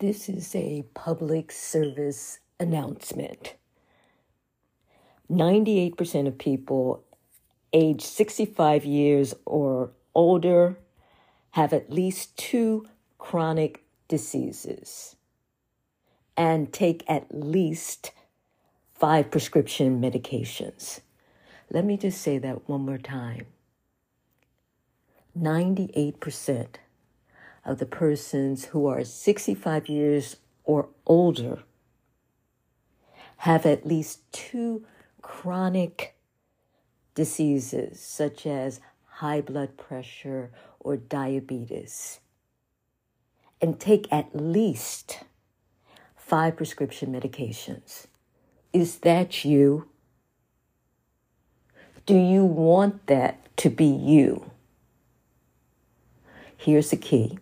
This is a public service announcement. 98% of people age 65 years or older have at least two chronic diseases and take at least five prescription medications. Let me just say that one more time. 98% of the persons who are 65 years or older have at least two chronic diseases, such as high blood pressure or diabetes, and take at least five prescription medications. Is that you? Do you want that to be you? Here's the key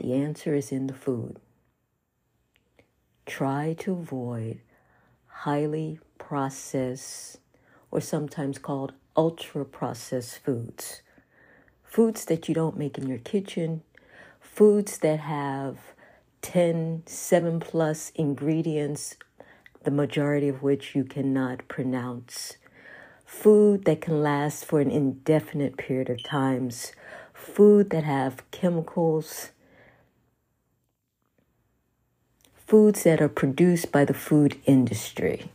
the answer is in the food. Try to avoid highly processed or sometimes called ultra processed foods. Foods that you don't make in your kitchen, foods that have 10, 7 plus ingredients, the majority of which you cannot pronounce. Food that can last for an indefinite period of times. Food that have chemicals foods that are produced by the food industry.